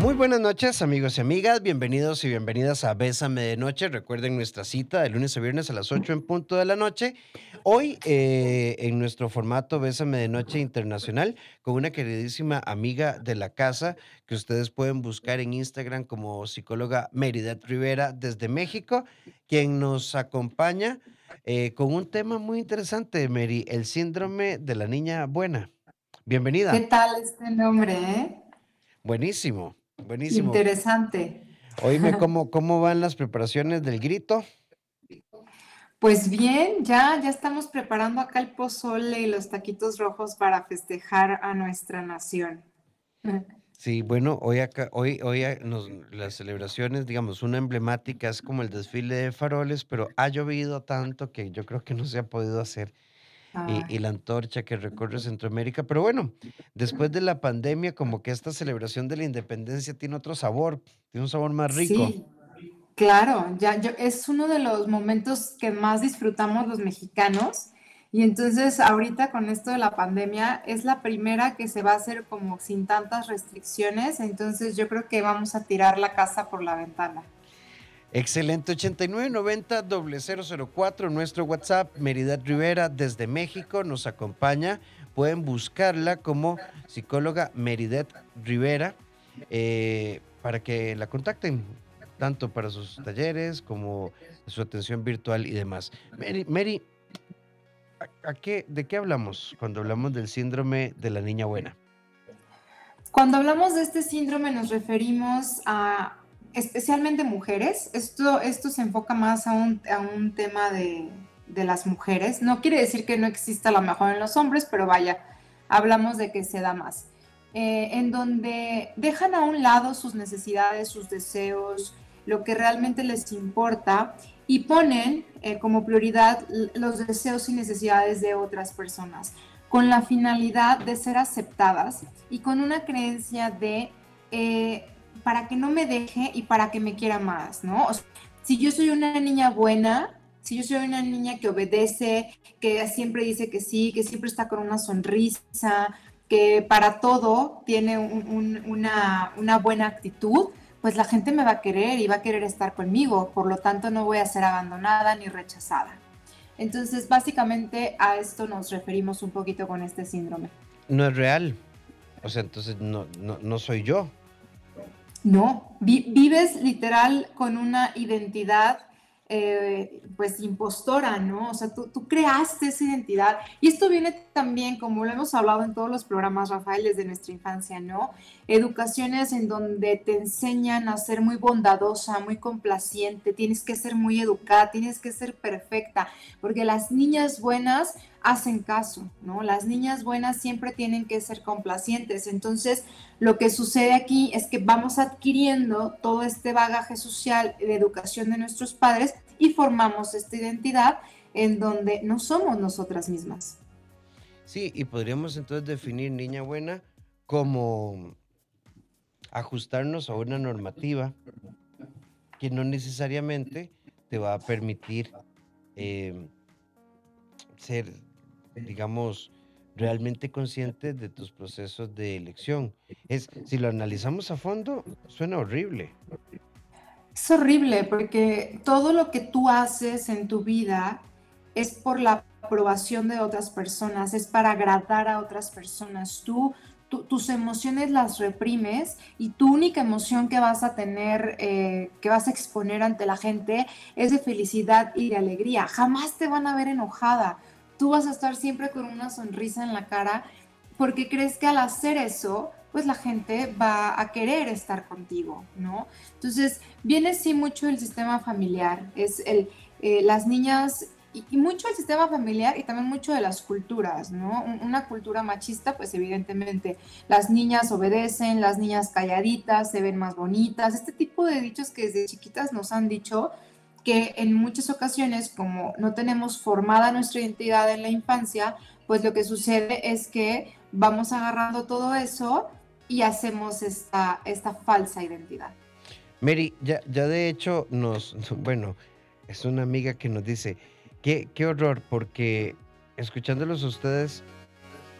Muy buenas noches, amigos y amigas. Bienvenidos y bienvenidas a Bésame de Noche. Recuerden nuestra cita de lunes a viernes a las 8 en punto de la noche. Hoy, eh, en nuestro formato Bésame de Noche Internacional, con una queridísima amiga de la casa que ustedes pueden buscar en Instagram como psicóloga Meridet Rivera desde México, quien nos acompaña eh, con un tema muy interesante, Mary, el síndrome de la niña buena. Bienvenida. ¿Qué tal este nombre, eh? Buenísimo. Buenísimo. Interesante. Oíme, ¿cómo, ¿cómo van las preparaciones del grito? Pues bien, ya, ya estamos preparando acá el pozole y los taquitos rojos para festejar a nuestra nación. Sí, bueno, hoy acá, hoy, hoy las celebraciones, digamos, una emblemática es como el desfile de faroles, pero ha llovido tanto que yo creo que no se ha podido hacer y, la antorcha que recorre Centroamérica. Pero bueno, después de la pandemia, como que esta celebración de la independencia tiene otro sabor, tiene un sabor más rico. Sí, claro, ya es uno de los momentos que más disfrutamos los mexicanos. Y entonces ahorita con esto de la pandemia es la primera que se va a hacer como sin tantas restricciones, entonces yo creo que vamos a tirar la casa por la ventana. Excelente, 8990-004, nuestro WhatsApp, Meridad Rivera desde México nos acompaña. Pueden buscarla como psicóloga Meridet Rivera eh, para que la contacten, tanto para sus talleres como su atención virtual y demás. Mary, Mary ¿a, qué, ¿de qué hablamos cuando hablamos del síndrome de la niña buena? Cuando hablamos de este síndrome nos referimos a especialmente mujeres. Esto, esto se enfoca más a un, a un tema de, de, las mujeres. No quiere decir que no exista a lo mejor en los hombres, pero vaya, hablamos de que se da más. Eh, en donde dejan a un lado sus necesidades, sus deseos, lo que realmente les importa y ponen eh, como prioridad los deseos y necesidades de otras personas, con la finalidad de ser aceptadas y con una creencia de eh, para que no me deje y para que me quiera más, ¿no? si yo soy una niña buena, si yo soy una niña que obedece, que siempre dice que sí, que siempre está con una sonrisa, que para todo tiene una, una buena actitud, pues la gente me va a querer y va a querer estar conmigo, por lo tanto no voy a ser abandonada ni rechazada. Entonces, básicamente a esto nos referimos un poquito con este síndrome. No es real. O sea, entonces no, no, no soy yo. No, vives literal con una identidad eh, pues impostora, ¿no? O sea, tú, tú, creaste esa identidad. Y esto viene también, como lo hemos hablado en todos los programas, Rafael, desde nuestra infancia, ¿no? Educaciones en donde te enseñan a ser muy bondadosa, muy complaciente, tienes que ser muy educada, tienes que ser perfecta, porque las niñas buenas hacen caso, ¿no? Las niñas buenas siempre tienen que ser complacientes. Entonces, lo que sucede aquí es que vamos adquiriendo todo este bagaje social de educación de nuestros padres y formamos esta identidad en donde no somos nosotras mismas. Sí, y podríamos entonces definir niña buena como ajustarnos a una normativa que no necesariamente te va a permitir eh, ser digamos, realmente consciente de tus procesos de elección. Es, si lo analizamos a fondo, suena horrible. Es horrible porque todo lo que tú haces en tu vida es por la aprobación de otras personas, es para agradar a otras personas. Tú, tus emociones las reprimes y tu única emoción que vas a tener, eh, que vas a exponer ante la gente es de felicidad y de alegría. Jamás te van a ver enojada tú vas a estar siempre con una sonrisa en la cara porque crees que al hacer eso, pues la gente va a querer estar contigo, ¿no? Entonces, viene sí mucho el sistema familiar, es el, eh, las niñas y, mucho el sistema familiar y también mucho de las culturas, ¿no? Una cultura machista, pues evidentemente las niñas obedecen, las niñas calladitas, se ven más bonitas, este tipo de dichos que desde chiquitas nos han dicho, que en muchas ocasiones, como no tenemos formada nuestra identidad en la infancia, pues lo que sucede es que vamos agarrando todo eso y hacemos esta, esta falsa identidad. Mary, ya, ya de hecho nos, bueno, es una amiga que nos dice, qué, qué horror, porque escuchándolos ustedes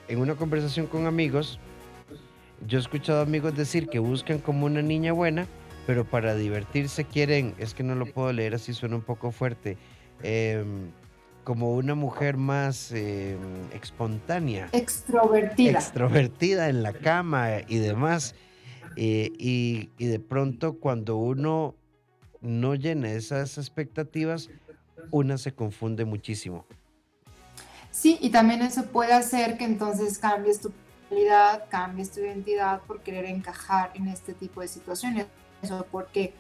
en una conversación con amigos, yo he escuchado amigos decir que buscan como una niña buena, pero para divertirse quieren, es que no lo puedo leer así, suena un poco fuerte, em, como una mujer más em, espontánea. Extrovertida. Extrovertida en la cama y demás. Eh, y, y de pronto cuando uno no llena esas expectativas, una se confunde muchísimo. Sí, y también eso puede hacer que entonces cambies tu personalidad, cambies tu identidad por querer encajar en este tipo de situaciones, o porque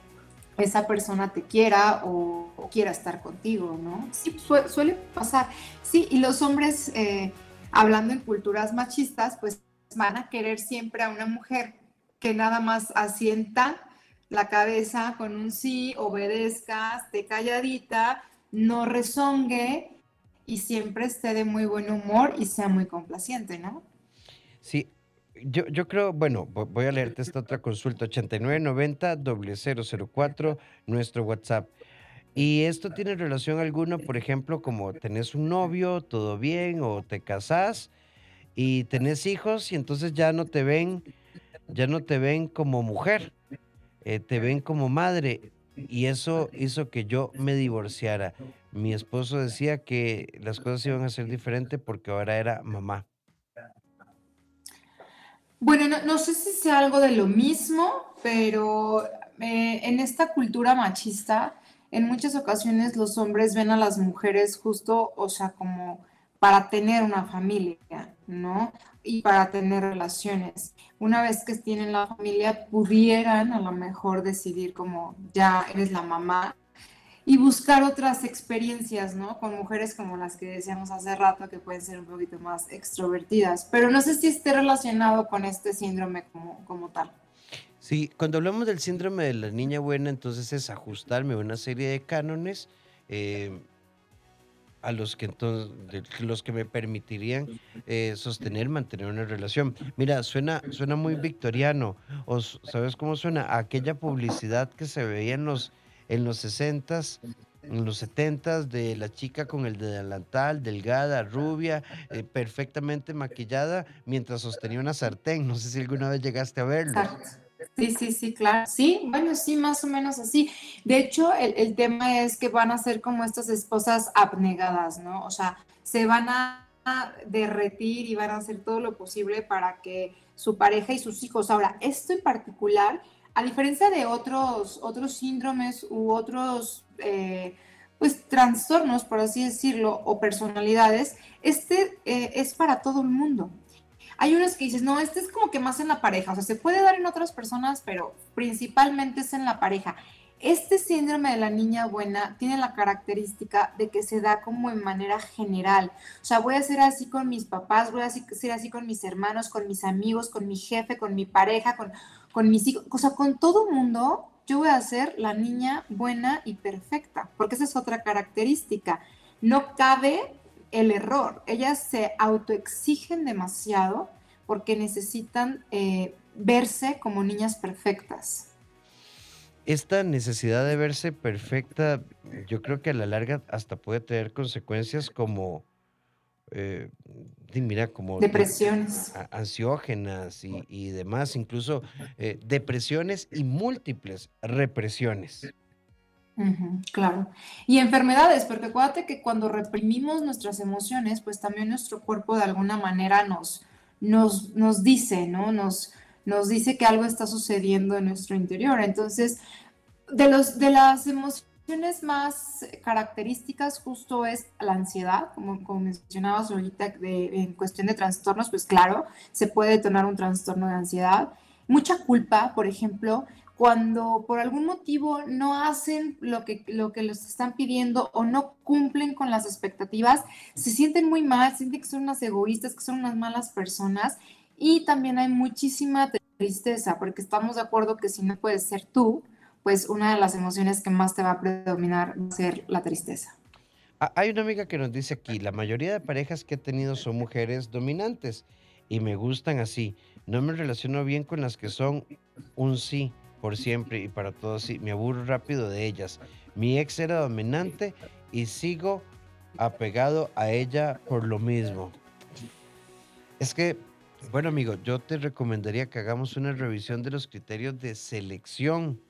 esa persona te quiera o, quiera estar contigo, ¿no? Sí, suele pasar. Sí, y los hombres, eh, hablando en culturas machistas, pues van a querer siempre a una mujer que nada más asienta la cabeza con un sí, obedezca, esté calladita, no rezongue y siempre esté de muy buen humor y sea muy complaciente, ¿no? Sí, yo, yo creo, bueno, voy a leerte esta otra consulta, 8990-004, nuestro WhatsApp. ¿Y esto tiene relación alguna, por ejemplo, como tenés un novio, todo bien, o te casás y tenés hijos y entonces ya no te ven, ya no te ven como mujer, eh, te ven como madre? Y eso hizo que yo me divorciara. Mi esposo decía que las cosas iban a ser diferentes porque ahora era mamá. Bueno, no, sé si sea algo de lo mismo, pero eh, en esta cultura machista, en muchas ocasiones los hombres ven a las mujeres justo, o sea, como para tener una familia, ¿no? Y para tener relaciones. Una vez que tienen la familia, pudieran a lo mejor decidir como ya eres la mamá y buscar otras experiencias, ¿no? Con mujeres como las que decíamos hace rato, que pueden ser un poquito más extrovertidas. Pero no sé si esté relacionado con este síndrome como, como tal. Sí, cuando hablamos del síndrome de la niña buena, entonces es ajustarme a una serie de cánones eh, a los que entonces los que me permitirían eh, sostener, mantener una relación. Mira, suena, suena muy victoriano. Sabes cómo suena aquella publicidad que se veía en los en los 60s, en los 70s, de la chica con el delantal, delgada, rubia, eh, perfectamente maquillada, mientras sostenía una sartén. No sé si alguna vez llegaste a verlo. Sí, sí, sí, claro. Sí, bueno, sí, más o menos así. De hecho, el, el tema es que van a ser como estas esposas abnegadas, ¿no? O sea, se van a derretir y van a hacer todo lo posible para que su pareja y sus hijos. Ahora, esto en particular a diferencia de otros, otros síndromes u otros eh, pues, trastornos, por así decirlo, o personalidades, este eh, es para todo el mundo. Hay unos que dices, no, este es como que más en la pareja, o sea, se puede dar en otras personas, pero principalmente es en la pareja. Este síndrome de la niña buena tiene la característica de que se da como en manera general. O sea, voy a ser así con mis papás, voy a ser así con mis hermanos, con mis amigos, con mi jefe, con mi pareja, con, con mis hijos, o sea, con todo mundo, yo voy a ser la niña buena y perfecta, porque esa es otra característica. No cabe el error. Ellas se autoexigen demasiado porque necesitan eh, verse como niñas perfectas. Esta necesidad de verse perfecta, yo creo que a la larga hasta puede tener consecuencias como eh, mira, como depresiones, ansiógenas y, demás, incluso eh, depresiones y múltiples represiones. claro. Y enfermedades, porque acuérdate que cuando reprimimos nuestras emociones, pues también nuestro cuerpo de alguna manera nos, nos, nos dice, ¿no? Nos, nos dice que algo está sucediendo en nuestro interior. Entonces, de, los, de las emociones más características justo es la ansiedad, como, como mencionabas ahorita de, en cuestión de trastornos, pues claro, se puede detonar un trastorno de ansiedad. Mucha culpa, por ejemplo, cuando por algún motivo no hacen lo que, lo que les están pidiendo o no cumplen con las expectativas, se sienten muy mal, sienten que son unas egoístas, que son unas malas personas y también hay muchísima tristeza, porque estamos de acuerdo que si no puedes ser tú, pues una de las emociones que más te va a predominar va a ser la tristeza. Hay una amiga que nos dice aquí, la mayoría de parejas que he tenido son mujeres dominantes y me gustan así. No me relaciono bien con las que son un sí por siempre y para todos sí. Me aburro rápido de ellas. Mi ex era dominante y sigo apegado a ella por lo mismo. Es que Bueno, amigo, yo te recomendaría que hagamos una revisión de los criterios de selección,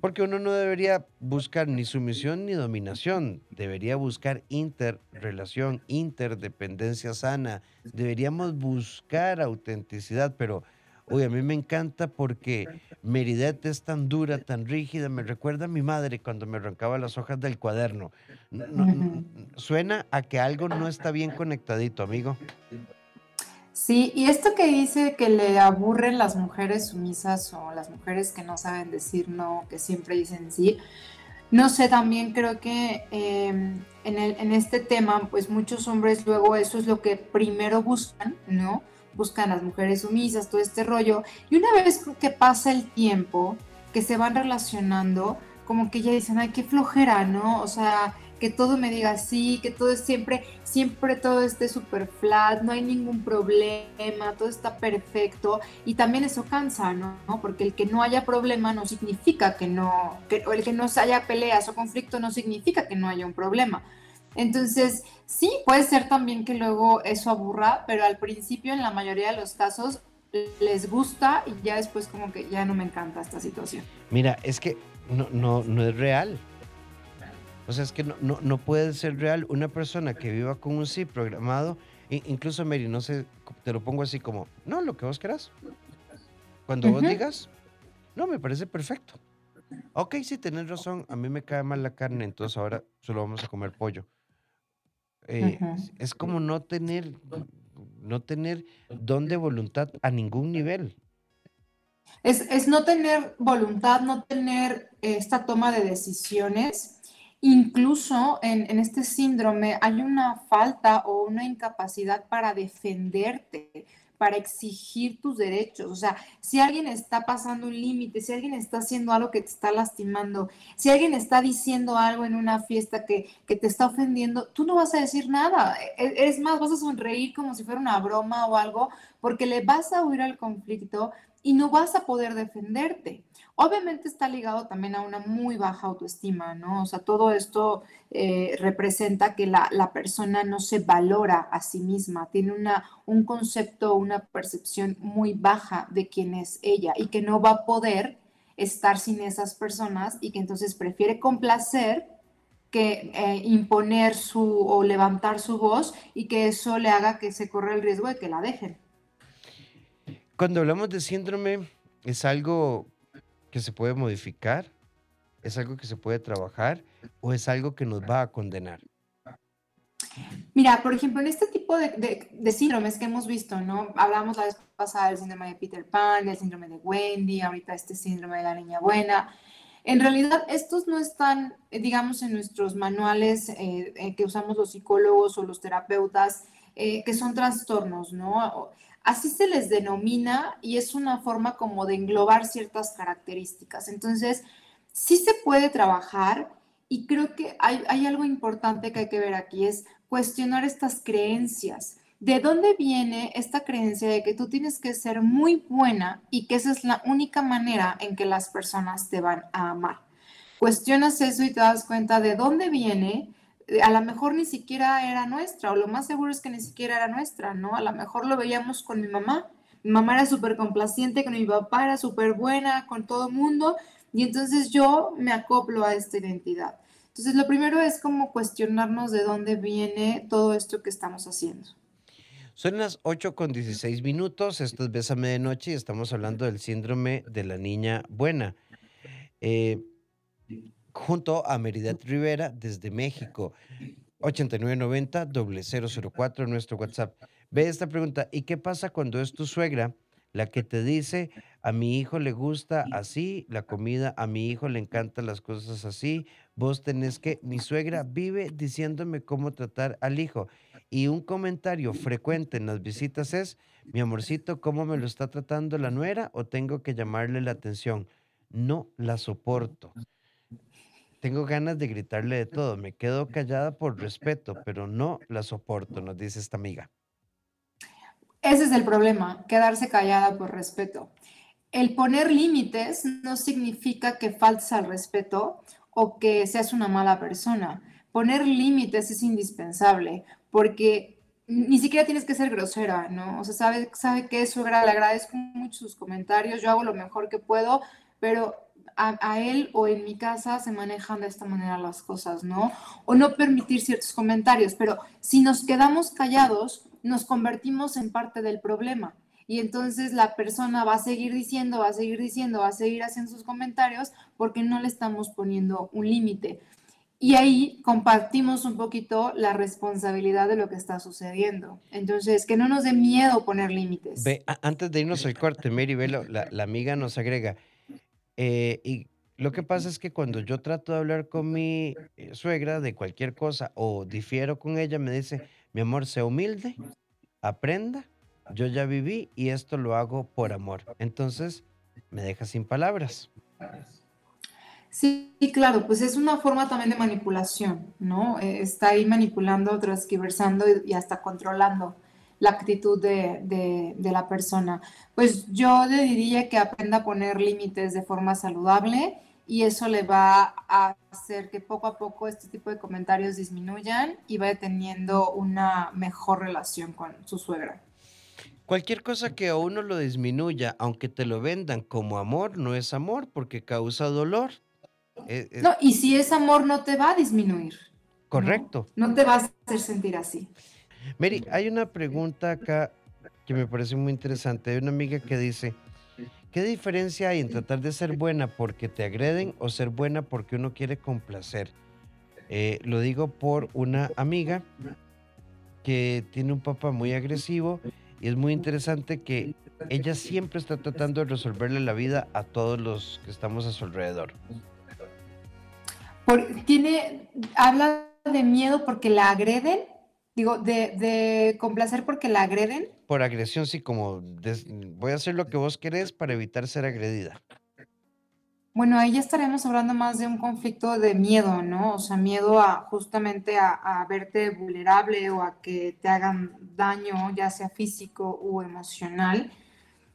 porque uno no debería buscar ni sumisión ni dominación, debería buscar interrelación, interdependencia sana, deberíamos buscar autenticidad, pero Uy, a mí me encanta porque Meridet es tan dura, tan rígida, me recuerda a mi madre cuando me arrancaba las hojas del cuaderno. suena a que algo no está bien conectadito, amigo. Sí, y esto que dice que le aburren las mujeres sumisas o las mujeres que no saben decir no, que siempre dicen sí, no sé, también creo que em, en, en este tema, pues muchos hombres luego eso es lo que primero buscan, ¿no? buscan las mujeres sumisas, todo este rollo. Y una vez que pasa el tiempo, que se van relacionando, como que ya dicen, ay, qué flojera, ¿no? O sea, que todo me diga sí, que todo es siempre, siempre todo esté súper flat, no hay ningún problema, todo está perfecto. Y también eso cansa, ¿no? Porque el que no haya problema no significa que no, que, o el que no haya peleas o conflicto no significa que no haya un problema. Entonces, sí, puede ser también que luego eso aburra, pero al principio, en la mayoría de los casos, les gusta y ya después como que ya no me encanta esta situación. Mira, es que no, no, no es real. O sea, es que no, no, puede ser real una persona que viva con un sí programado, incluso Mary, no sé, te lo pongo así como, no, lo que vos querás. Cuando vos digas, no, me parece perfecto. Ok, sí, tenés razón, a mí me cae mal la carne, entonces ahora solo vamos a comer pollo. Eh, es como no tener, no tener don de voluntad a ningún nivel. Es, no tener voluntad, no tener esta toma de decisiones. Incluso en, este síndrome hay una falta o una incapacidad para defenderte, para exigir tus derechos. O sea, si alguien está pasando un límite, si alguien está haciendo algo que te está lastimando, si alguien está diciendo algo en una fiesta que, que te está ofendiendo, tú no vas a decir nada. E, e, es más, vas a sonreír como si fuera una broma o algo, porque le vas a huir al conflicto y no vas a poder defenderte. Obviamente está ligado también a una muy baja autoestima, ¿no? O sea, todo esto eh, representa que la, persona no se valora a sí misma, tiene una, un concepto, una percepción muy baja de quién es ella y que no va a poder estar sin esas personas y que entonces prefiere complacer que eh, imponer su o levantar su voz y que eso le haga que se corra el riesgo de que la dejen. Cuando hablamos de síndrome, es algo que se puede modificar? ¿Es algo que se puede trabajar o es algo que nos va a condenar? Mira, por ejemplo, en este tipo de, síndromes que hemos visto, ¿no? Hablamos la vez pasada del síndrome de Peter Pan, del síndrome de Wendy, ahorita este síndrome de la niña buena. En realidad, estos no están, eh, digamos, en nuestros manuales eh, eh, que usamos los psicólogos o los terapeutas, que son trastornos, ¿no? Así se les denomina y es una forma como de englobar ciertas características. Entonces, sí se puede trabajar y creo que hay, algo importante que hay que ver aquí, es cuestionar estas creencias. ¿De dónde viene esta creencia de que tú tienes que ser muy buena y que esa es la única manera en que las personas te van a amar? Cuestionas eso y te das cuenta de dónde viene a lo mejor ni siquiera era nuestra, o lo más seguro es que ni siquiera era nuestra, ¿no? A lo mejor lo veíamos con mi mamá. Mi mamá era súper complaciente, con mi papá era súper buena, con todo el mundo, y entonces yo me acoplo a esta identidad. Entonces, lo primero es como cuestionarnos de dónde viene todo esto que estamos haciendo. Son las 8 con 16 minutos, esto es Bésame de Noche y estamos hablando del síndrome de la niña buena. Eh, junto a Meridet Rivera desde México. 8990-004 nuestro WhatsApp. Ve esta pregunta, ¿y qué pasa cuando es tu suegra la que te dice, a mi hijo le gusta así la comida, a mi hijo le encantan las cosas así, vos tenés que, mi suegra vive diciéndome cómo tratar al hijo. Y un comentario frecuente en las visitas es, mi amorcito, ¿cómo me lo está tratando la nuera o tengo que llamarle la atención? No la soporto. Tengo ganas de gritarle de todo. Me quedo callada por respeto, pero no la soporto, nos dice esta amiga. Ese es el problema, quedarse callada por respeto. El poner límites no significa que faltes al respeto o que seas una mala persona. Poner límites es indispensable porque ni siquiera tienes que ser grosera, ¿no? O sea, sabe, sabe que es suegra, le agradezco mucho sus comentarios, yo hago lo mejor que puedo, pero a, él o en mi casa se manejan de esta manera las cosas, ¿no? O no permitir ciertos comentarios, pero si nos quedamos callados, nos convertimos en parte del problema. Y entonces la persona va a seguir diciendo, va a seguir diciendo, va a seguir haciendo sus comentarios porque no le estamos poniendo un límite. Y ahí compartimos un poquito la responsabilidad de lo que está sucediendo. Entonces, que no nos dé miedo poner límites. Ve, antes de irnos al corte, Mary, ve, la, la, amiga nos agrega, eh, y lo que pasa es que cuando yo trato de hablar con mi eh, suegra de cualquier cosa o difiero con ella, me dice, mi amor, sea humilde, aprenda, yo ya viví y esto lo hago por amor. Entonces, me deja sin palabras. Sí, claro, pues es una forma también de manipulación, ¿no? Eh, está ahí manipulando, transquiversando y, hasta controlando la actitud de, la persona. Pues yo le diría que aprenda a poner límites de forma saludable y eso le va a hacer que poco a poco este tipo de comentarios disminuyan y vaya teniendo una mejor relación con su suegra. Cualquier cosa que a uno lo disminuya, aunque te lo vendan como amor, no es amor porque causa dolor. Eh, eh, no, y si es amor no te va a disminuir. Correcto. No, te vas a hacer sentir así. Mary, hay una pregunta acá que me parece muy interesante. Hay una amiga que dice, ¿qué diferencia hay en tratar de ser buena porque te agreden o ser buena porque uno quiere complacer? Eh, lo digo por una amiga que tiene un papá muy agresivo y es muy interesante que ella siempre está tratando de resolverle la vida a todos los que estamos a su alrededor tiene, habla de miedo porque la agreden, digo, de, complacer porque la agreden. Por agresión, sí, como voy a hacer lo que vos querés para evitar ser agredida. Bueno, ahí ya estaremos hablando más de un conflicto de miedo, ¿no? O sea, miedo a justamente a, verte vulnerable o a que te hagan daño, ya sea físico o emocional.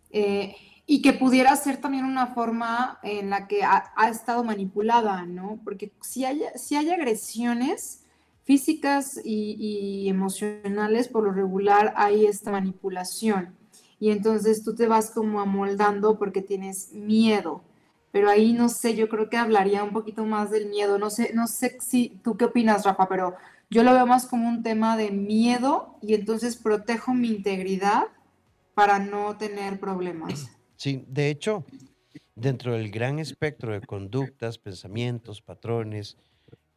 Eh, y que pudiera ser también una forma en la que ha, estado manipulada, ¿no? Porque si hay, si hay agresiones físicas y, emocionales, por lo regular hay esta manipulación. Y entonces tú te vas como amoldando porque tienes miedo. Pero ahí no sé, yo creo que hablaría un poquito más del miedo. No sé, no sé si tú qué opinas, Rafa, pero yo lo veo más como un tema de miedo y entonces protejo mi integridad para no tener problemas. Sí, de hecho, dentro del gran espectro de conductas, pensamientos, patrones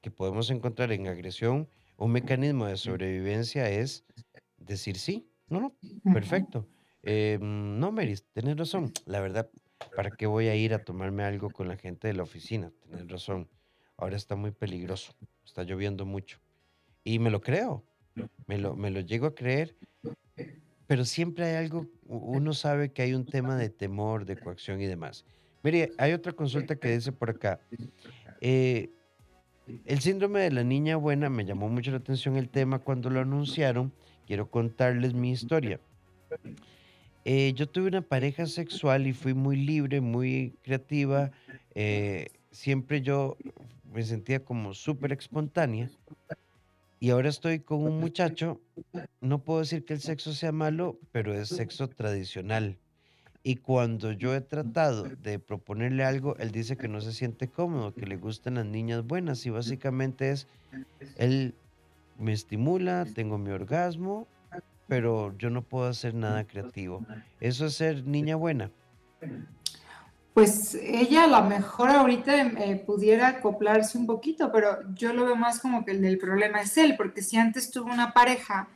que podemos encontrar en agresión, un mecanismo de sobrevivencia es decir sí. No, no, perfecto. Em, no, Meris, tenés razón. La verdad, ¿para qué voy a ir a tomarme algo con la gente de la oficina? Tenés razón. Ahora está muy peligroso. Está lloviendo mucho. Y me lo creo. Me lo, me lo llego a creer pero siempre hay algo, uno sabe que hay un tema de temor, de coacción y demás. Mire, hay otra consulta que dice por acá. Eh, el síndrome de la niña buena me llamó mucho la atención el tema cuando lo anunciaron. Quiero contarles mi historia. Eh, yo tuve una pareja sexual y fui muy libre, muy creativa. Eh, siempre yo me sentía como súper espontánea y ahora estoy con un muchacho, no puedo decir que el sexo sea malo, pero es sexo tradicional. Y cuando yo he tratado de proponerle algo, él dice que no se siente cómodo, que le gustan las niñas buenas. Y básicamente es, él me estimula, tengo mi orgasmo, pero yo no puedo hacer nada creativo. ¿Eso es ser niña buena? pues ella a lo mejor ahorita eh, pudiera acoplarse un poquito, pero yo lo veo más como que el del problema es él, porque si antes tuvo una pareja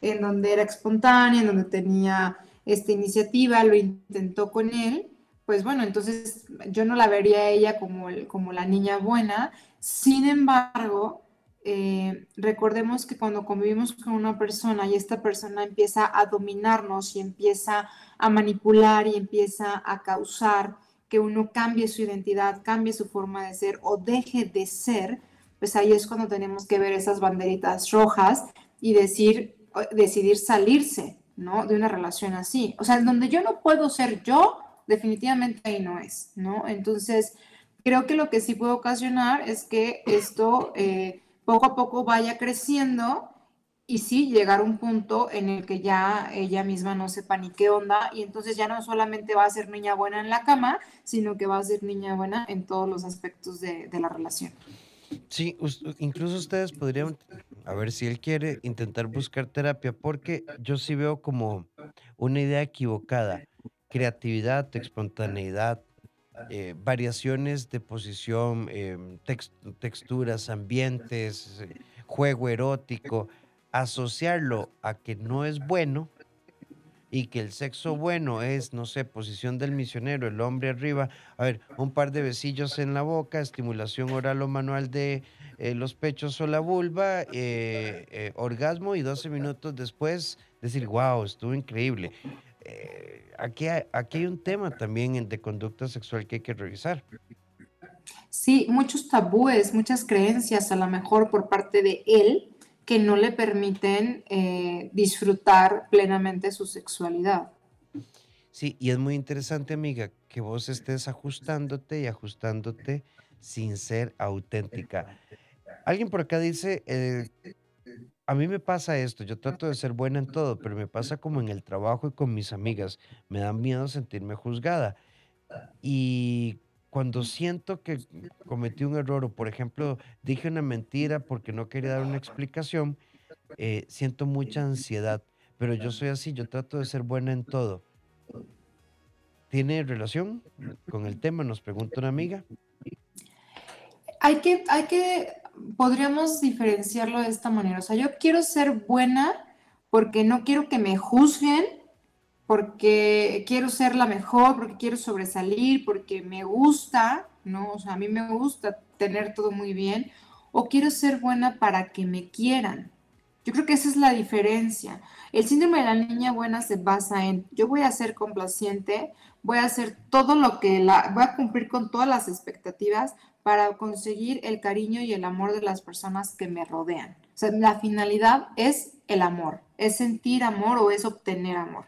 en donde era espontánea, en donde tenía esta iniciativa, lo intentó con él, pues bueno, entonces yo no la vería a ella como, como la niña buena. Sin embargo, eh, recordemos que cuando convivimos con una persona y esta persona empieza a dominarnos y empieza a manipular y empieza a causar que uno cambie su identidad, cambie su forma de ser o deje de ser, pues ahí es cuando tenemos que ver esas banderitas rojas y decir, decidir salirse, ¿no? De una relación así. O sea, donde yo no puedo ser yo, definitivamente ahí no es, ¿no? Entonces, creo que lo que sí puede ocasionar es que esto eh, poco a poco vaya creciendo y sí llegar a un punto en el que ya ella misma no sepa ni qué onda y entonces ya no solamente va a ser niña buena en la cama, sino que va a ser niña buena en todos los aspectos de, la relación. Sí, incluso ustedes podrían, a ver si él quiere, intentar buscar terapia, porque yo sí veo como una idea equivocada. Creatividad, espontaneidad, eh, variaciones de posición, em, texturas, ambientes, juego erótico asociarlo a que no es bueno y que el sexo bueno es, no sé, posición del misionero, el hombre arriba, a ver, un par de besillos en la boca, estimulación oral o manual de eh, los pechos o la vulva, eh, eh, orgasmo y 12 minutos después decir, wow, estuvo increíble. aquí, hay, aquí hay un tema también de conducta sexual que hay que revisar. Sí, muchos tabúes, muchas creencias a lo mejor por parte de él que no le permiten eh, disfrutar plenamente su sexualidad. Sí, y es muy interesante, amiga, que vos estés ajustándote y ajustándote sin ser auténtica. Alguien por acá dice, eh, a mí me pasa esto, yo trato de ser buena en todo, pero me pasa como en el trabajo y con mis amigas, me da miedo sentirme juzgada. Y cuando siento que cometí un error o, por ejemplo, dije una mentira porque no quería dar una explicación, eh, siento mucha ansiedad. Pero yo soy así, yo trato de ser buena en todo. ¿Tiene relación con el tema? Nos pregunta una amiga. Hay que, hay que, podríamos diferenciarlo de esta manera. O sea, yo quiero ser buena porque no quiero que me juzguen porque quiero ser la mejor, porque quiero sobresalir, porque me gusta, ¿no? O sea, a mí me gusta tener todo muy bien, o quiero ser buena para que me quieran. Yo creo que esa es la diferencia. El síndrome de la niña buena se basa en yo voy a ser complaciente, voy a hacer todo lo que la, voy a cumplir con todas las expectativas para conseguir el cariño y el amor de las personas que me rodean. O sea, la finalidad es el amor, es sentir amor o es obtener amor.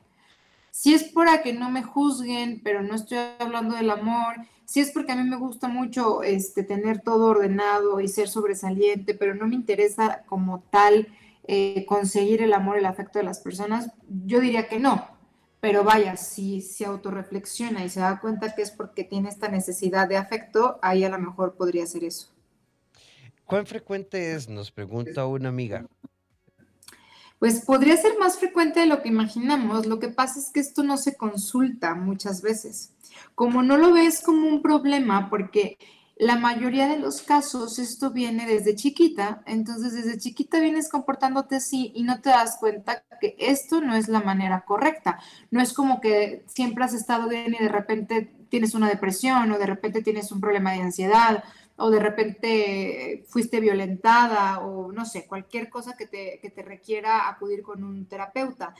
Si es para que no me juzguen, pero no estoy hablando del amor, si es porque a mí me gusta mucho este, tener todo ordenado y ser sobresaliente, pero no me interesa como tal eh, conseguir el amor el afecto de las personas, yo diría que no. Pero vaya, si se autorreflexiona y se da cuenta que es porque tiene esta necesidad de afecto, ahí a lo mejor podría ser eso. ¿Cuán frecuente es? Nos pregunta una amiga. Pues podría ser más frecuente de lo que imaginamos. Lo que pasa es que esto no se consulta muchas veces. Como no lo ves como un problema, porque la mayoría de los casos esto viene desde chiquita, entonces desde chiquita vienes comportándote así y no te das cuenta que esto no es la manera correcta. No es como que siempre has estado bien y de repente tienes una depresión o de repente tienes un problema de ansiedad o de repente fuiste violentada o no sé, cualquier cosa que te, que te requiera acudir con un terapeuta.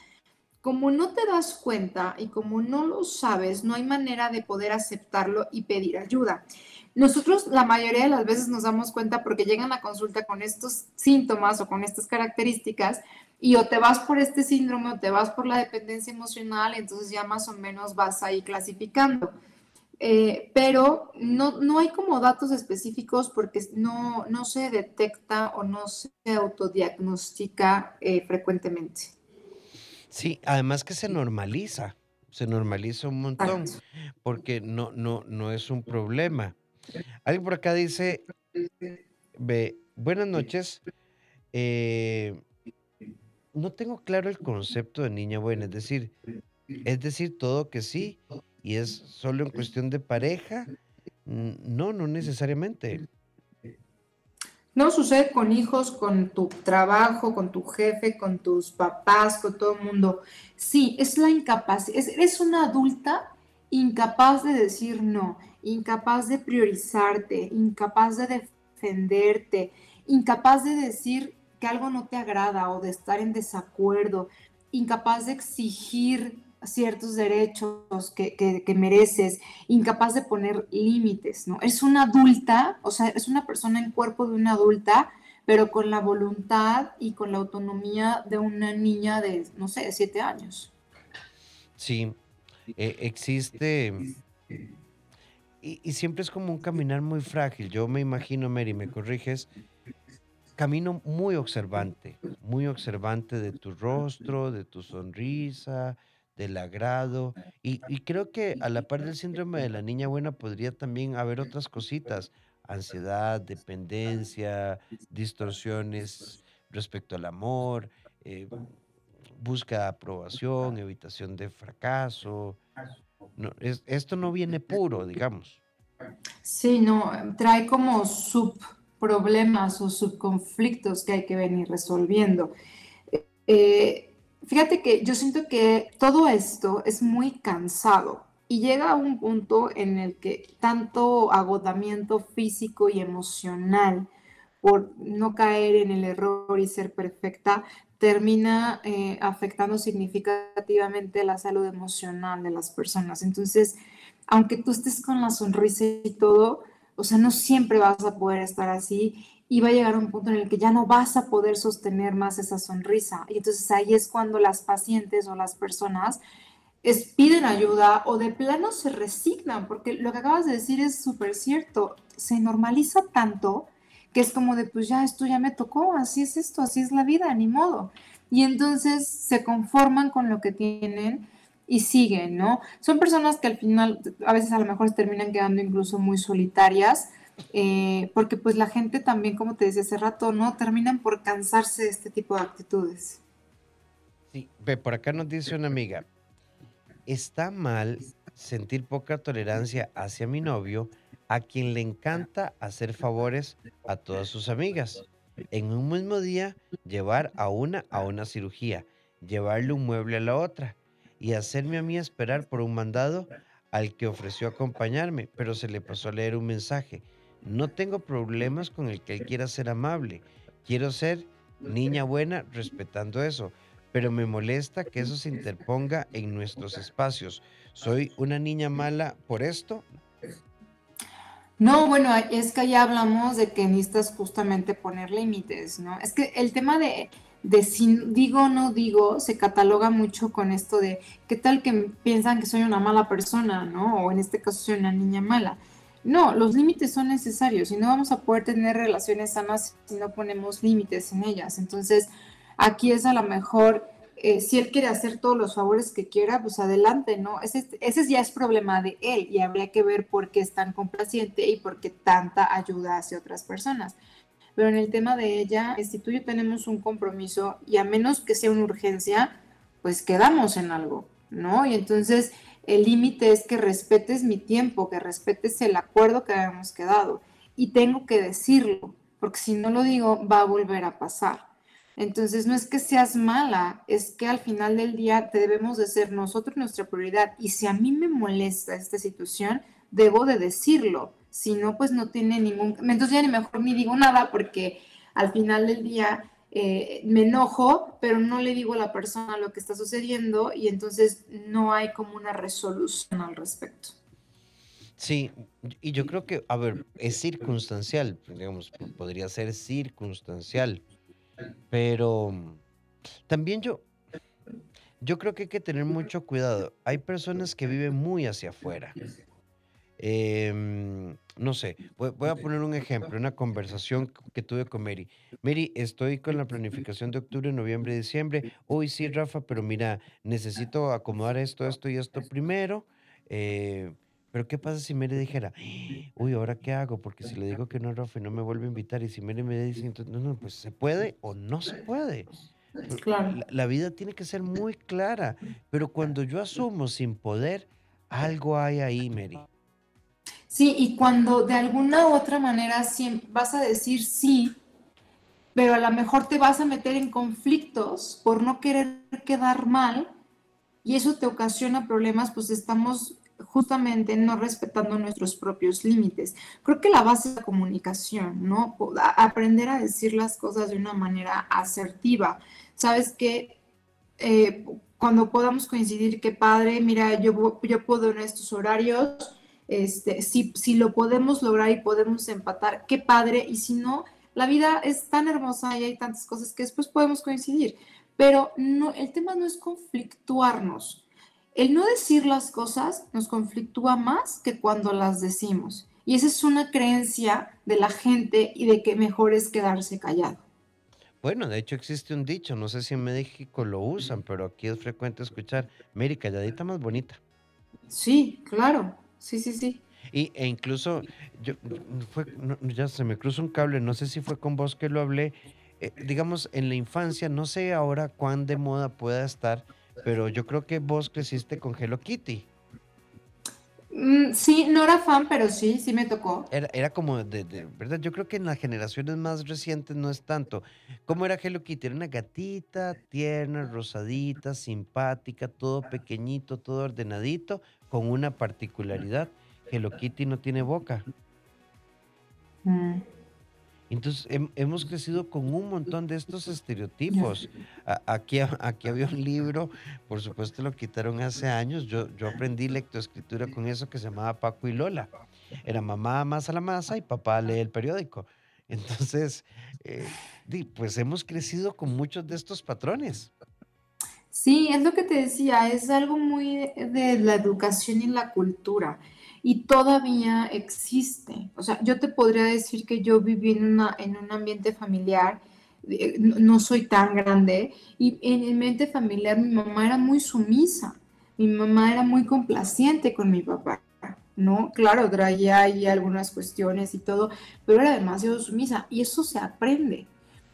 Como no te das cuenta y como no lo sabes, no hay manera de poder aceptarlo y pedir ayuda. Nosotros la mayoría de las veces nos damos cuenta porque llegan a consulta con estos síntomas o con estas características y o te vas por este síndrome o te vas por la dependencia emocional, entonces ya más o menos vas ahí clasificando. Eh, pero no, no hay como datos específicos porque no, no se detecta o no se autodiagnostica eh, frecuentemente. Sí, además que se normaliza, se normaliza un montón, porque no, no, no es un problema. Alguien por acá dice, ve, buenas noches, eh, no tengo claro el concepto de niña buena, es decir, es decir todo que sí, y es solo en cuestión de pareja. No, no necesariamente. No sucede con hijos, con tu trabajo, con tu jefe, con tus papás, con todo el mundo. Sí, es la incapacidad. Es, una adulta incapaz de decir no, incapaz de priorizarte, incapaz de defenderte, incapaz de decir que algo no te agrada o de estar en desacuerdo, incapaz de exigir ciertos derechos que, mereces, incapaz de poner límites, ¿no? Es una adulta, o sea, es una persona en cuerpo de una adulta, pero con la voluntad y con la autonomía de una niña de, no sé, siete años. Sí, e, existe, y, y, siempre es como un caminar muy frágil. Yo me imagino, Mary, me corriges, camino muy observante, muy observante de tu rostro, de tu sonrisa, del agrado. Y, creo que a la par del síndrome de la niña buena podría también haber otras cositas, ansiedad, dependencia, distorsiones respecto al amor, eh, búsqueda de aprobación, evitación de fracaso. Esto no viene puro, digamos. Sí, no, trae como subproblemas o subconflictos que hay que venir resolviendo. Eh, fíjate que yo siento que todo esto es muy cansado y llega a un punto en el que tanto agotamiento físico y emocional por no caer en el error y ser perfecta, termina eh, afectando significativamente la salud emocional de las personas. Entonces, aunque tú estés con la sonrisa y todo, o sea, no siempre vas a poder estar así y va a llegar un punto en el que ya no vas a poder sostener más esa sonrisa. Y entonces ahí es cuando las pacientes o las personas es, piden ayuda o de plano se resignan, porque lo que acabas de decir es súper cierto, se normaliza tanto que es como de, pues ya, esto ya me tocó, así es esto, así es la vida, ni modo. Y entonces se conforman con lo que tienen y siguen, ¿no? Son personas que al final a veces a lo mejor terminan quedando incluso muy solitarias, eh, porque pues la gente también, como te decía hace rato, ¿no? Terminan por cansarse de este tipo de actitudes. Sí, ve, por acá nos dice una amiga, está mal sentir poca tolerancia hacia mi novio, a quien le encanta hacer favores a todas sus amigas. En un mismo día, llevar a una a una cirugía, llevarle un mueble a la otra y hacerme a mí esperar por un mandado al que ofreció acompañarme, pero se le pasó a leer un mensaje. No tengo problemas con el que él quiera ser amable. Quiero ser niña buena respetando eso, pero me molesta que eso se interponga en nuestros espacios. ¿Soy una niña mala por esto? No, bueno, es que ya hablamos de que necesitas justamente poner límites, ¿no? Es que el tema de, de si digo o no digo se cataloga mucho con esto de qué tal que piensan que soy una mala persona, ¿no? O en este caso soy una niña mala. No, los límites son necesarios y no vamos a poder tener relaciones sanas si no ponemos límites en ellas. Entonces, aquí es a lo mejor eh, si él quiere hacer todos los favores que quiera, pues adelante, ¿no? Ese, ese ya es problema de él y habría que ver por qué es tan complaciente y por qué tanta ayuda hacia otras personas. Pero en el tema de ella, si tú y yo tenemos un compromiso y a menos que sea una urgencia, pues quedamos en algo, ¿no? Y entonces el límite es que respetes mi tiempo, que respetes el acuerdo que habíamos quedado. Y tengo que decirlo, porque si no lo digo, va a volver a pasar. Entonces, no es que seas mala, es que al final del día debemos de ser nosotros nuestra prioridad. Y si a mí me molesta esta situación, debo de decirlo. Si no, pues no tiene ningún... Entonces ya ni mejor ni digo nada porque al final del día eh, me enojo, pero no le digo a la persona lo que está sucediendo y entonces no hay como una resolución al respecto. Sí, y yo creo que, a ver, es circunstancial, digamos, podría ser circunstancial, pero también yo, yo creo que hay que tener mucho cuidado. Hay personas que viven muy hacia afuera. Em, no sé, voy, voy a poner un ejemplo, una conversación que tuve con Mary. Mary, estoy con la planificación de octubre, noviembre, diciembre. Uy, sí, Rafa, pero mira, necesito acomodar esto, esto y esto primero. eh, pero ¿qué pasa si Mary dijera, uy, ¿ahora qué hago? Porque si le digo que no a Rafa y no me vuelve a invitar, y si Mary me dice, entonces, no, no, pues se puede o no se puede. Claro. La, la vida tiene que ser muy clara, pero cuando yo asumo sin poder, algo hay ahí, Mary. Sí, y cuando de alguna u otra manera vas a decir sí, pero a lo mejor te vas a meter en conflictos por no querer quedar mal y eso te ocasiona problemas, pues estamos justamente no respetando nuestros propios límites. Creo que la base es la comunicación, ¿no? Aprender a decir las cosas de una manera asertiva. Sabes que eh, cuando podamos coincidir, qué padre, mira, yo, yo puedo en estos horarios, este, si, si lo podemos lograr y podemos empatar, qué padre, y si no, la vida es tan hermosa y hay tantas cosas que después podemos coincidir, pero no, el tema no es conflictuarnos. El no decir las cosas nos conflictúa más que cuando las decimos. Y esa es una creencia de la gente y de que mejor es quedarse callado. Bueno, de hecho existe un dicho, no sé si en México lo usan, pero aquí es frecuente escuchar, Mary, calladita más bonita. Sí, claro. Sí, sí, sí. Y, e incluso, yo, fue, no, ya se me cruza un cable, no sé si fue con vos que lo hablé, eh, digamos, en la infancia, no sé ahora cuán de moda pueda estar, pero yo creo que vos creciste con Hello Kitty. Mm, sí, no era fan, pero sí, sí me tocó. Era, era como de, de- ¿verdad? Yo creo que en las generaciones más recientes no es tanto. ¿Cómo era Hello Kitty? Era una gatita tierna, rosadita, simpática, todo pequeñito, todo ordenadito, con una particularidad. Hello Kitty no tiene boca. Mm. Entonces hem- hemos crecido con un montón de estos estereotipos. A- Aquí, aquí había un libro, por supuesto lo quitaron hace años. Yo, yo aprendí lectoescritura con eso que se llamaba Paco y Lola. Era mamá amasa la masa y papá lee el periódico. Entonces, eh, pues hemos crecido con muchos de estos patrones. Sí, es lo que te decía, es algo muy de, la educación y la cultura y todavía existe. O sea, yo te podría decir que yo viví en una, en un ambiente familiar, eh, no, no soy tan grande, y en el ambiente familiar mi mamá era muy sumisa, mi mamá era muy complaciente con mi papá, ¿no? Claro, traía ahí algunas cuestiones y todo, pero era demasiado sumisa y eso se aprende.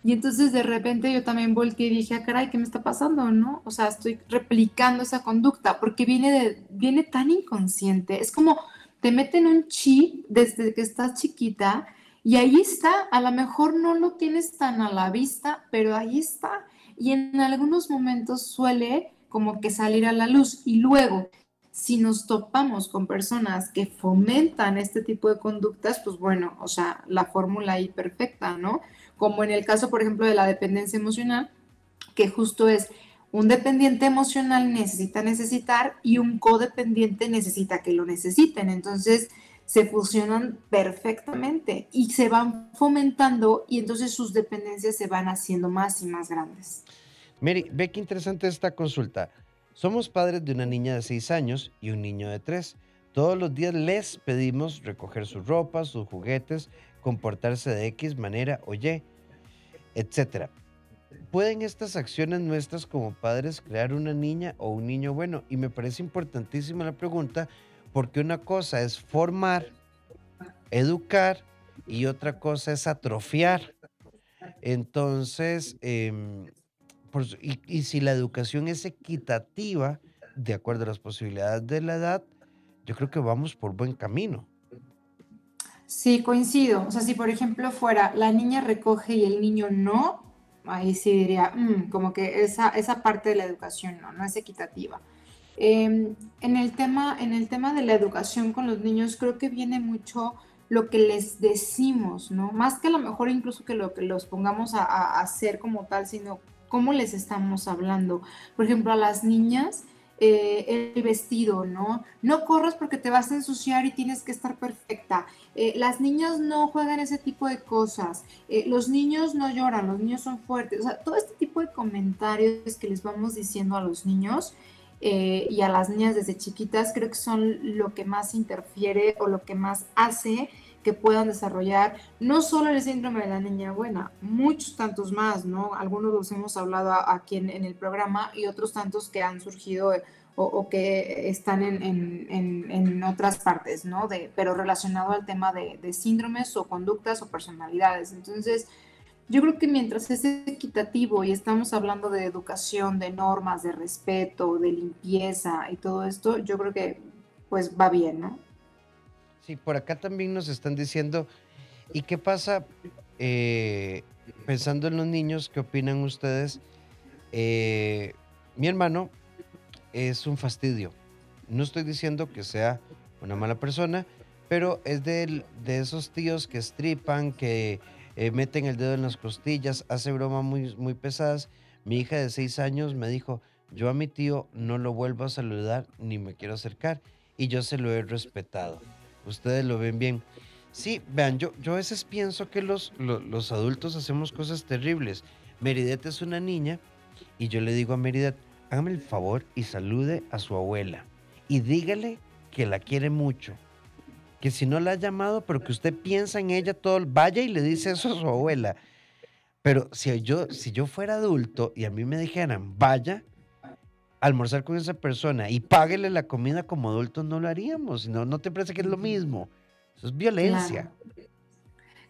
Y entonces de repente yo también volteé y dije, ah, caray, ¿qué me está pasando, no? O sea, estoy replicando esa conducta porque viene de, viene tan inconsciente. Es como te meten un chip desde que estás chiquita y ahí está. A lo mejor no lo tienes tan a la vista, pero ahí está. Y en algunos momentos suele como que salir a la luz. Y luego, si nos topamos con personas que fomentan este tipo de conductas, pues bueno, o sea, la fórmula ahí perfecta, ¿no? Como en el caso, por ejemplo, de la dependencia emocional, que justo es un dependiente emocional necesita necesitar y un codependiente necesita que lo necesiten. Entonces se fusionan perfectamente y se van fomentando y entonces sus dependencias se van haciendo más y más grandes. Mary, ve qué interesante esta consulta. Somos padres de una niña de 6 años y un niño de 3. Todos los días les pedimos recoger su ropa, sus juguetes, comportarse de X manera o Y, etcétera. ¿Pueden estas acciones nuestras como padres crear una niña o un niño bueno? Y me parece importantísima la pregunta porque una cosa es formar, educar y otra cosa es atrofiar. Entonces, em, y si la educación es equitativa, de acuerdo a las posibilidades de la edad, yo creo que vamos por buen camino. Sí, coincido. O sea, si por ejemplo fuera la niña recoge y el niño no, ahí sí diría, "Mm, como que esa, esa parte de la educación no, no es equitativa. Em, en el tema, en el tema de la educación con los niños, creo que viene mucho lo que les decimos, ¿no? Más que a lo mejor incluso que lo que los pongamos a, a hacer como tal, sino cómo les estamos hablando. Por ejemplo, a las niñas eh, el vestido, ¿no? No corras porque te vas a ensuciar y tienes que estar perfecta. Eh, las niñas no juegan ese tipo de cosas. Eh, los niños no lloran, los niños son fuertes. O sea, todo este tipo de comentarios que les vamos diciendo a los niños y a las niñas desde chiquitas, creo que son lo que más interfiere o lo que más hace que puedan desarrollar no solo el síndrome de la niña buena, muchos tantos más, ¿no? Algunos los hemos hablado aquí en, en el programa y otros tantos que han surgido eh, o, que están en, en- en- en otras partes, ¿no? De, pero relacionado al tema de, de síndromes o conductas o personalidades. Entonces, yo creo que mientras es equitativo y estamos hablando de educación, de normas, de respeto, de limpieza y todo esto, yo creo que pues va bien, ¿no? Sí, por acá también nos están diciendo, ¿y qué pasa eh, pensando en los niños? ¿Qué opinan ustedes? Eh, mi hermano es un fastidio. No estoy diciendo que sea una mala persona, pero es de, de esos tíos que estripan, que eh, meten el dedo en las costillas, hace bromas muy, muy pesadas. Mi hija de seis años me dijo, yo a mi tío no lo vuelvo a saludar ni me quiero acercar y yo se lo he respetado. Ustedes lo ven bien. Sí, vean, yo, yo a veces pienso que los, lo- los adultos hacemos cosas terribles. Meridet es una niña y yo le digo a Meridet, hágame el favor y salude a su abuela y dígale que la quiere mucho. Que si no la ha llamado, pero que usted piensa en ella todo, vaya y le dice eso a su abuela. Pero si yo, si yo fuera adulto y a mí me dijeran, vaya almorzar con esa persona y páguele la comida como adultos, no lo haríamos. No, ¿No te parece que es lo mismo? Eso es violencia.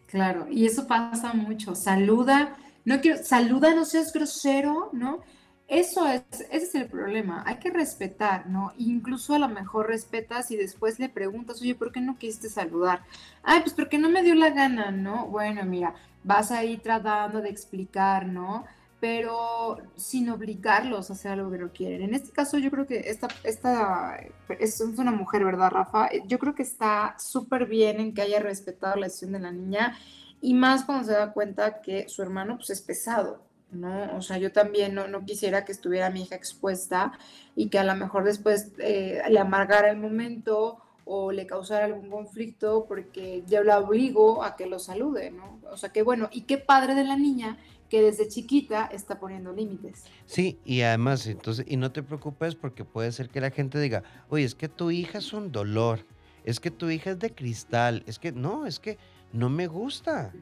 Claro, y eso pasa mucho. Saluda, no quiero, saluda, no seas grosero, ¿no? Eso es, ese es el problema. Hay que respetar, ¿no? Incluso a lo mejor respetas y después le preguntas, oye, ¿por qué no quisiste saludar? Ay, pues porque no me dio la gana, ¿no? Bueno, mira, vas ahí tratando de explicar, ¿no? Pero sin obligarlos a hacer algo que no quieren. En este caso, yo creo que esta, esta es una mujer, ¿verdad, Rafa? Yo creo que está súper bien en que haya respetado la decisión de la niña y más cuando se da cuenta que su hermano pues, es pesado, ¿no? O sea, yo también no, no, quisiera que estuviera mi hija expuesta y que a lo mejor después eh, le amargara el momento o le causara algún conflicto porque yo la obligo a que lo salude, ¿no? O sea, que bueno, y qué padre de la niña que desde chiquita está poniendo límites. Sí, y además, entonces, y no te preocupes porque puede ser que la gente diga, oye, es que tu hija es un dolor, es que tu hija es de cristal, es que no, es que no me gusta.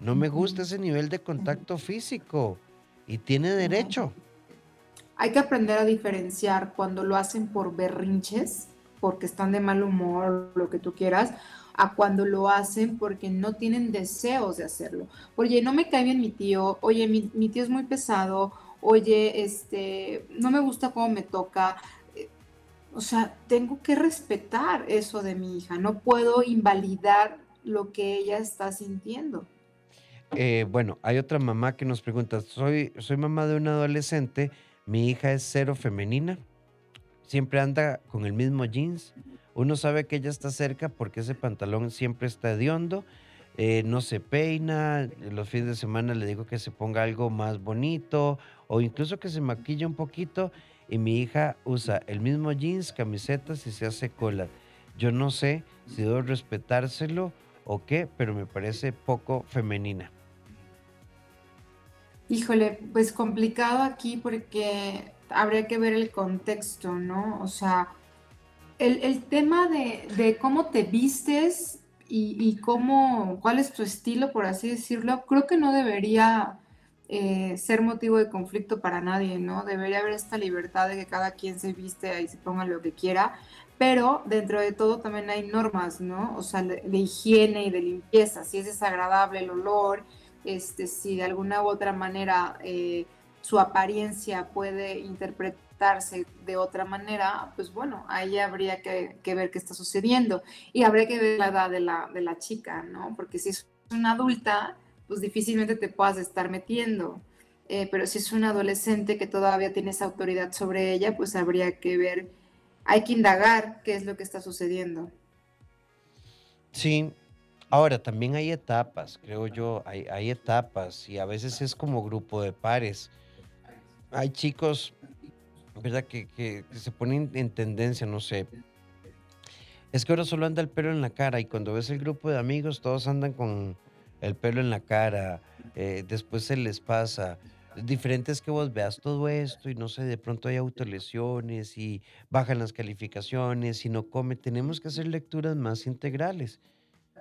No me gusta ese nivel de contacto físico y tiene derecho. Hay que aprender a diferenciar cuando lo hacen por berrinches, porque están de mal humor, lo que tú quieras, a cuando lo hacen porque no tienen deseos de hacerlo. Oye, no me cae bien mi tío, oye, mi, mi tío es muy pesado, oye, este, no me gusta cómo me toca. Eh, o sea, tengo que respetar eso de mi hija, no puedo invalidar lo que ella está sintiendo. Eh, bueno, hay otra mamá que nos pregunta, soy, soy mamá de un adolescente, mi hija es cero femenina, siempre anda con el mismo jeans, uno sabe que ella está cerca porque ese pantalón siempre está hediondo, eh, no se peina, los fines de semana le digo que se ponga algo más bonito o incluso que se maquille un poquito y mi hija usa el mismo jeans, camisetas y se hace cola. Yo no sé si debo respetárselo o qué, pero me parece poco femenina. Híjole, pues complicado aquí porque habría que ver el contexto, ¿no? O sea, el, tema de, cómo te vistes y, cómo, cuál es tu estilo, por así decirlo, creo que no debería eh, ser motivo de conflicto para nadie, ¿no? Debería haber esta libertad de que cada quien se viste y se ponga lo que quiera, pero dentro de todo también hay normas, ¿no? O sea, de, de higiene y de limpieza, si es desagradable el olor, este, si de alguna u otra manera eh, su apariencia puede interpretarse de otra manera, pues bueno, ahí habría que, ver qué está sucediendo y habría que ver la edad de la, de la chica, ¿no? Porque si es una adulta, pues difícilmente te puedas estar metiendo. Eh, pero si es un adolescente que todavía tienes autoridad sobre ella, pues habría que ver, hay que indagar qué es lo que está sucediendo. Sí, Ahora, también hay etapas, creo yo, hay, etapas y a veces es como grupo de pares. Hay chicos, ¿verdad? Que, se ponen en tendencia, no sé. Es que ahora solo anda el pelo en la cara y cuando ves el grupo de amigos todos andan con el pelo en la cara, eh, después se les pasa. Diferente es que vos veas todo esto y no sé, de pronto hay autolesiones y bajan las calificaciones y no come. Tenemos que hacer lecturas más integrales.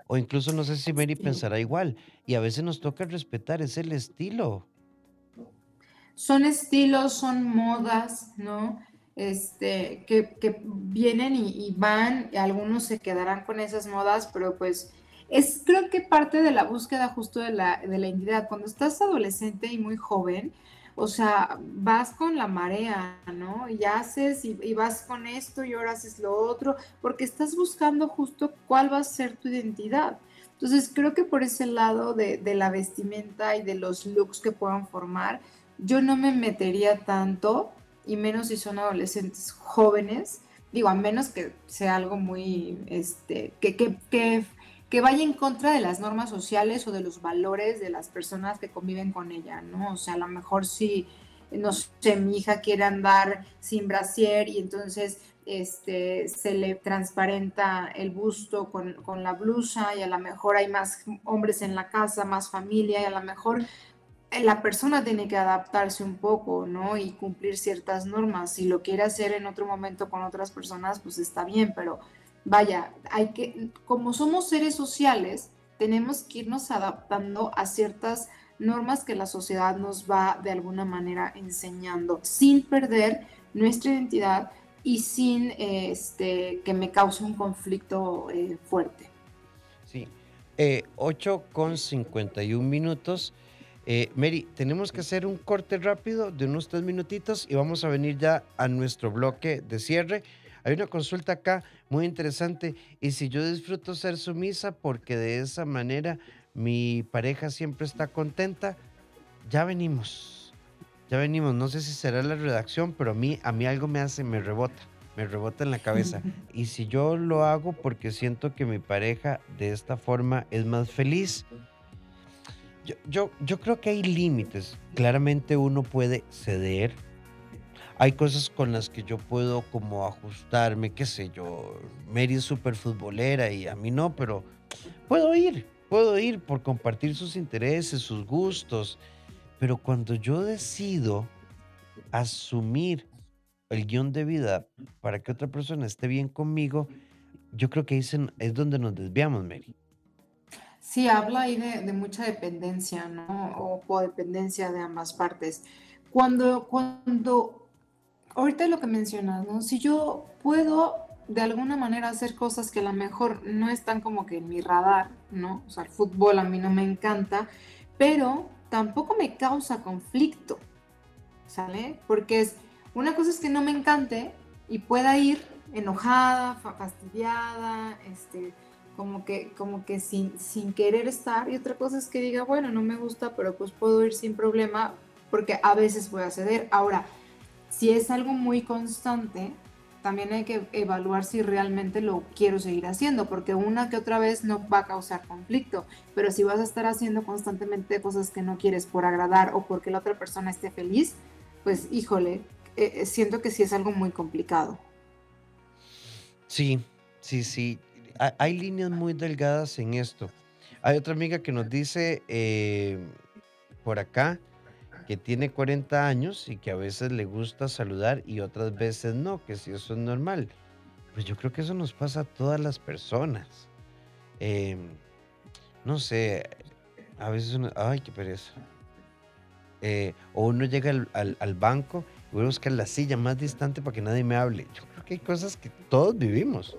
O incluso no sé si Mary pensará igual. Y a veces nos toca respetar, es el estilo. Son estilos, son modas, ¿no? Este, que, vienen y, van, y algunos se quedarán con esas modas, pero pues es creo que parte de la búsqueda justo de la, de la identidad. Cuando estás adolescente y muy joven, o sea, vas con la marea, ¿no? Y haces y, vas con esto y ahora haces lo otro, porque estás buscando justo cuál va a ser tu identidad. Entonces, creo que por ese lado de, la vestimenta y de los looks que puedan formar, yo no me metería tanto, y menos si son adolescentes jóvenes, digo, a menos que sea algo muy, este, que, que, que vaya en contra de las normas sociales o de los valores de las personas que conviven con ella, ¿no? O sea, a lo mejor si, no sé, mi hija quiere andar sin brasier y entonces este, se le transparenta el busto con, con, la blusa y a lo mejor hay más hombres en la casa, más familia y a lo mejor la persona tiene que adaptarse un poco, ¿no? Y cumplir ciertas normas. Si lo quiere hacer en otro momento con otras personas, pues está bien, pero vaya, hay que, como somos seres sociales, tenemos que irnos adaptando a ciertas normas que la sociedad nos va de alguna manera enseñando sin perder nuestra identidad y sin este, que me cause un conflicto eh, fuerte. Sí, eh, 8 con 51 minutos. Eh, Mary, tenemos que hacer un corte rápido de unos tres minutitos y vamos a venir ya a nuestro bloque de cierre. Hay una consulta acá muy interesante. Y si yo disfruto ser sumisa porque de esa manera mi pareja siempre está contenta, ya venimos. Ya venimos. No sé si será la redacción, pero a mí, a mí algo me hace, me rebota. Me rebota en la cabeza. Y si yo lo hago porque siento que mi pareja de esta forma es más feliz, yo, yo, yo creo que hay límites. Claramente uno puede ceder, hay cosas con las que yo puedo como ajustarme, qué sé yo, Mary es súper futbolera y a mí no, pero puedo ir, puedo ir por compartir sus intereses, sus gustos, pero cuando yo decido asumir el guion de vida para que otra persona esté bien conmigo, yo creo que ahí es donde nos desviamos, Mary. Sí, habla ahí de, mucha dependencia, ¿no? O codependencia de ambas partes. Cuando, cuando ahorita lo que mencionas, ¿no? Si yo puedo de alguna manera hacer cosas que a lo mejor no están como que en mi radar, ¿no? O sea, el fútbol a mí no me encanta, pero tampoco me causa conflicto, ¿sale? Porque es, una cosa es que no me encante y pueda ir enojada, fastidiada, este, como que, como que sin, sin querer estar, y otra cosa es que diga, bueno, no me gusta, pero pues puedo ir sin problema, porque a veces voy a ceder. Ahora, si es algo muy constante, también hay que evaluar si realmente lo quiero seguir haciendo, porque una que otra vez no va a causar conflicto, pero si vas a estar haciendo constantemente cosas que no quieres por agradar o porque la otra persona esté feliz, pues híjole, eh, siento que sí es algo muy complicado. Sí, sí, sí. Hay, líneas muy delgadas en esto. Hay otra amiga que nos dice eh, por acá, que tiene 40 años y que a veces le gusta saludar y otras veces no, que si eso es normal. Pues yo creo que eso nos pasa a todas las personas. Em, no sé, a veces uno, ay, qué pereza. Eh, o uno llega al, banco y voy a buscar la silla más distante para que nadie me hable. Yo creo que hay cosas que todos vivimos.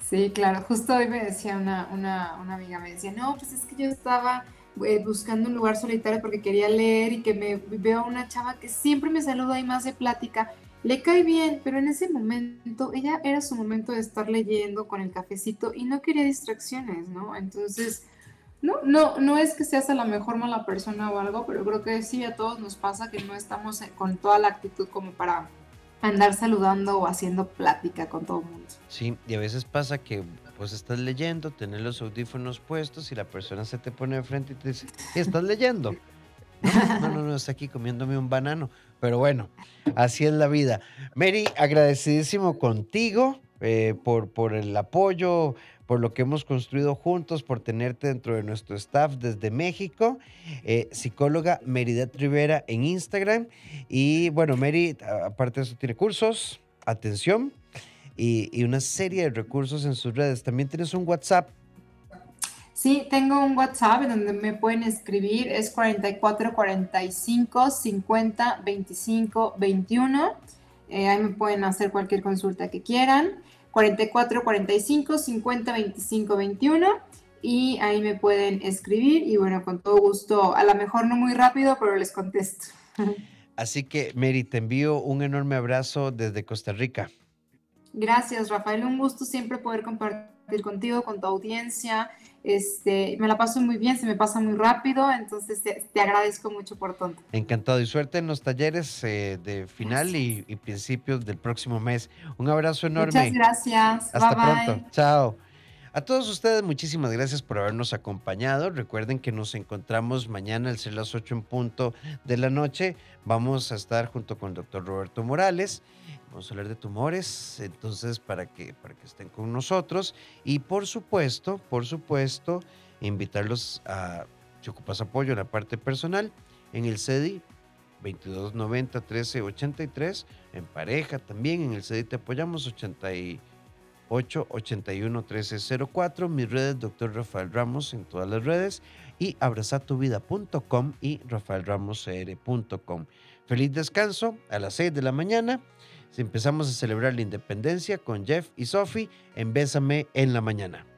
Sí, claro. Justo hoy me decía una, una, una amiga, me decía, no, pues es que yo estaba eh, buscando un lugar solitario porque quería leer y que me veo a una chava que siempre me saluda y más de plática. Le cae bien, pero en ese momento, ella era su momento de estar leyendo con el cafecito y no quería distracciones, ¿no? Entonces, no, no, no es que seas a la mejor mala persona o algo, pero creo que sí a todos nos pasa que no estamos con toda la actitud como para andar saludando o haciendo plática con todo el mundo. Sí, y a veces pasa que pues estás leyendo, tener los audífonos puestos y la persona se te pone de frente y te dice, ¿estás leyendo? No, no, no, está aquí comiéndome un banano. Pero bueno, así es la vida. Mary, agradecidísimo contigo eh, por, por el apoyo, por lo que hemos construido juntos, por tenerte dentro de nuestro staff desde México. Eh, psicóloga Meridet Rivera en Instagram. Y bueno, Mary, aparte de eso, tiene cursos, atención, y, una serie de recursos en sus redes. También tienes un WhatsApp. Sí, tengo un WhatsApp en donde me pueden escribir, es 4445 50 25 21. ahí me pueden hacer cualquier consulta que quieran. 44 45 50 25 21 y ahí me pueden escribir y bueno, con todo gusto, a lo mejor no muy rápido, pero les contesto. Así que, Mary, te envío un enorme abrazo desde Costa Rica. Gracias, Rafael. Un gusto siempre poder compartir contigo, con tu audiencia. Este, me la paso muy bien, se me pasa muy rápido, entonces te, agradezco mucho por todo. Encantado y suerte en los talleres eh, de final y, principios del próximo mes. Un abrazo enorme. Muchas gracias. Hasta pronto. Chao. A todos ustedes, muchísimas gracias por habernos acompañado. Recuerden que nos encontramos mañana al ser las 8 en punto de la noche. Vamos a estar junto con el doctor Roberto Morales. Vamos a hablar de tumores, entonces para que, para que estén con nosotros. Y por supuesto, por supuesto, invitarlos a, si ocupas apoyo en la parte personal, en el CEDI 2290 1383, en pareja también, en el CEDI te apoyamos 80 881-1304. Mis redes, doctor Rafael Ramos en todas las redes y abrazatuvida.com y rafaelramoscr.com. Feliz descanso a las 6 de la mañana. Empezamos a celebrar la independencia con Jeff y Sophie en Bésame en la mañana.